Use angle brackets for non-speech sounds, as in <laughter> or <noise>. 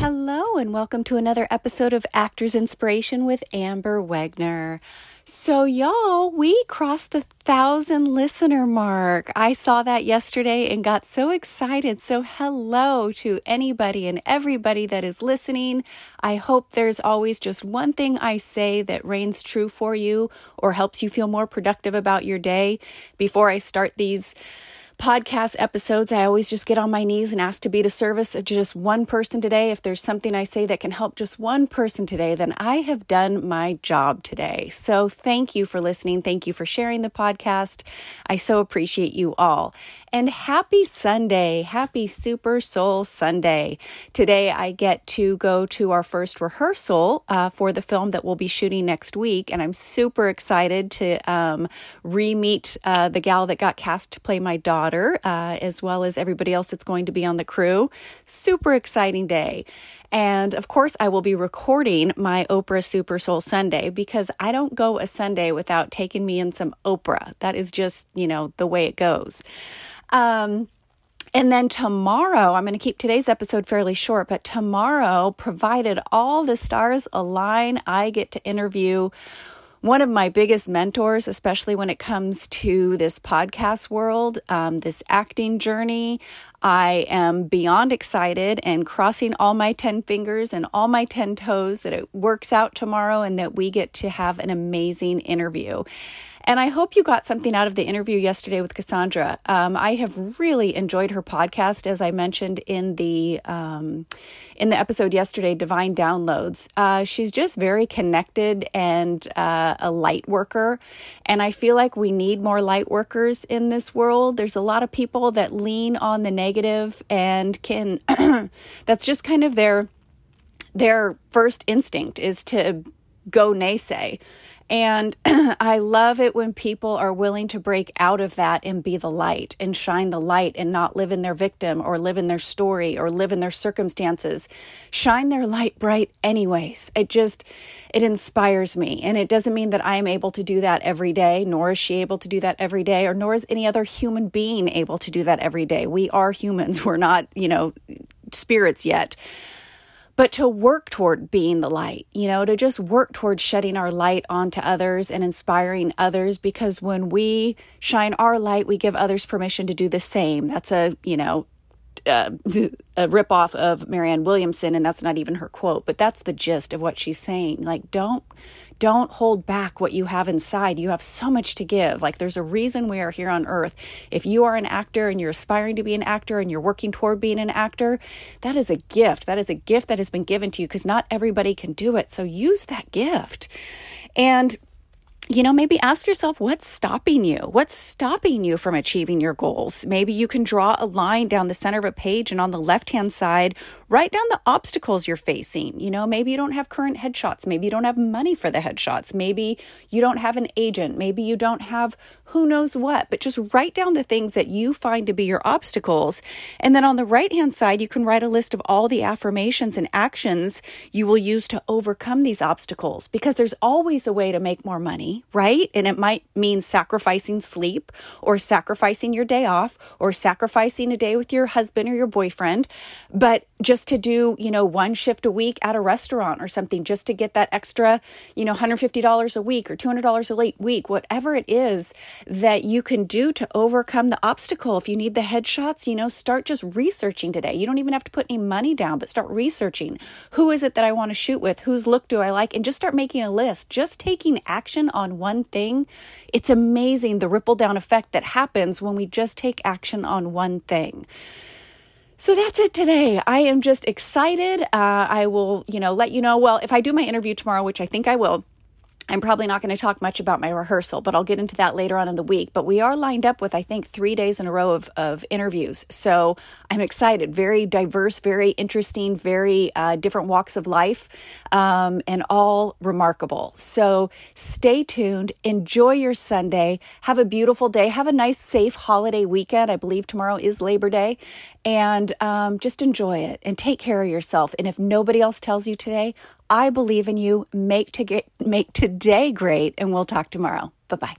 Hello, and welcome to another episode of Actors Inspiration with Amber Wegner. So, y'all, we crossed the thousand listener mark. I saw that yesterday and got so excited. So, hello to anybody and everybody that is listening. I hope there's always just one thing I say that reigns true for you or helps you feel more productive about your day. Before I start these, podcast episodes, I always just get on my knees and ask to be to service to just one person today. If there's something I say that can help just one person today, then I have done my job today. So thank you for listening. Thank you for sharing the podcast. I so appreciate you all. And happy Sunday. Happy Super Soul Sunday. Today I get to go to our first rehearsal uh, for the film that we'll be shooting next week. And I'm super excited to um, re meet uh, the gal that got cast to play my daughter daughter, uh, as well as everybody else that's going to be on the crew. Super exciting day. And of course, I will be recording my Oprah Super Soul Sunday because I don't go a Sunday without taking me in some Oprah. That is just, you know, the way it goes. Um, and then tomorrow, I'm going to keep today's episode fairly short, but tomorrow, provided all the stars align, I get to interview one of my biggest mentors, especially when it comes to this podcast world, um, this acting journey. I am beyond excited and crossing all my 10 fingers and all my 10 toes that it works out tomorrow and that we get to have an amazing interview. And I hope you got something out of the interview yesterday with Cassandra. Um, I have really enjoyed her podcast, as I mentioned in the um, in the episode yesterday, Divine Downloads. Uh, she's just very connected and uh, a light worker, and I feel like we need more light workers in this world. There's a lot of people that lean on the negative and can. <clears throat> that's just kind of their their first instinct is to go naysay and <clears throat> I love it when people are willing to break out of that and be the light and shine the light and not live in their victim or live in their story or live in their circumstances. Shine their light bright, anyways. It just, it inspires me. And it doesn't mean that I am able to do that every day, nor is she able to do that every day, or nor is any other human being able to do that every day. We are humans. <laughs> We're not, you know, spirits yet but to work toward being the light, you know, to just work toward shedding our light onto others and inspiring others because when we shine our light, we give others permission to do the same. That's a, you know, uh, <laughs> a ripoff of Marianne Williamson, and that's not even her quote, but that's the gist of what she's saying. Like, don't don't hold back what you have inside. You have so much to give. Like, there's a reason we are here on earth. If you are an actor and you're aspiring to be an actor and you're working toward being an actor, that is a gift. That is a gift that has been given to you because not everybody can do it. So use that gift. And you know, maybe ask yourself what's stopping you? What's stopping you from achieving your goals? Maybe you can draw a line down the center of a page and on the left hand side, write down the obstacles you're facing. You know, maybe you don't have current headshots. Maybe you don't have money for the headshots. Maybe you don't have an agent. Maybe you don't have who knows what, but just write down the things that you find to be your obstacles. And then on the right hand side, you can write a list of all the affirmations and actions you will use to overcome these obstacles because there's always a way to make more money, right? And it might mean sacrificing sleep or sacrificing your day off or sacrificing a day with your husband or your boyfriend, but just to do, you know, one shift a week at a restaurant or something just to get that extra, you know, $150 a week or $200 a late week, whatever it is that you can do to overcome the obstacle. If you need the headshots, you know, start just researching today. You don't even have to put any money down, but start researching. Who is it that I want to shoot with? Whose look do I like? And just start making a list. Just taking action on one thing. It's amazing the ripple down effect that happens when we just take action on one thing. So that's it today. I am just excited. Uh, I will, you know, let you know. Well, if I do my interview tomorrow, which I think I will, I'm probably not going to talk much about my rehearsal, but I'll get into that later on in the week. But we are lined up with, I think, three days in a row of, of interviews. So I'm excited. Very diverse, very interesting, very uh, different walks of life, um, and all remarkable. So stay tuned. Enjoy your Sunday. Have a beautiful day. Have a nice, safe holiday weekend. I believe tomorrow is Labor Day. And um, just enjoy it and take care of yourself. And if nobody else tells you today, I believe in you. Make to get, make today great, and we'll talk tomorrow. Bye bye.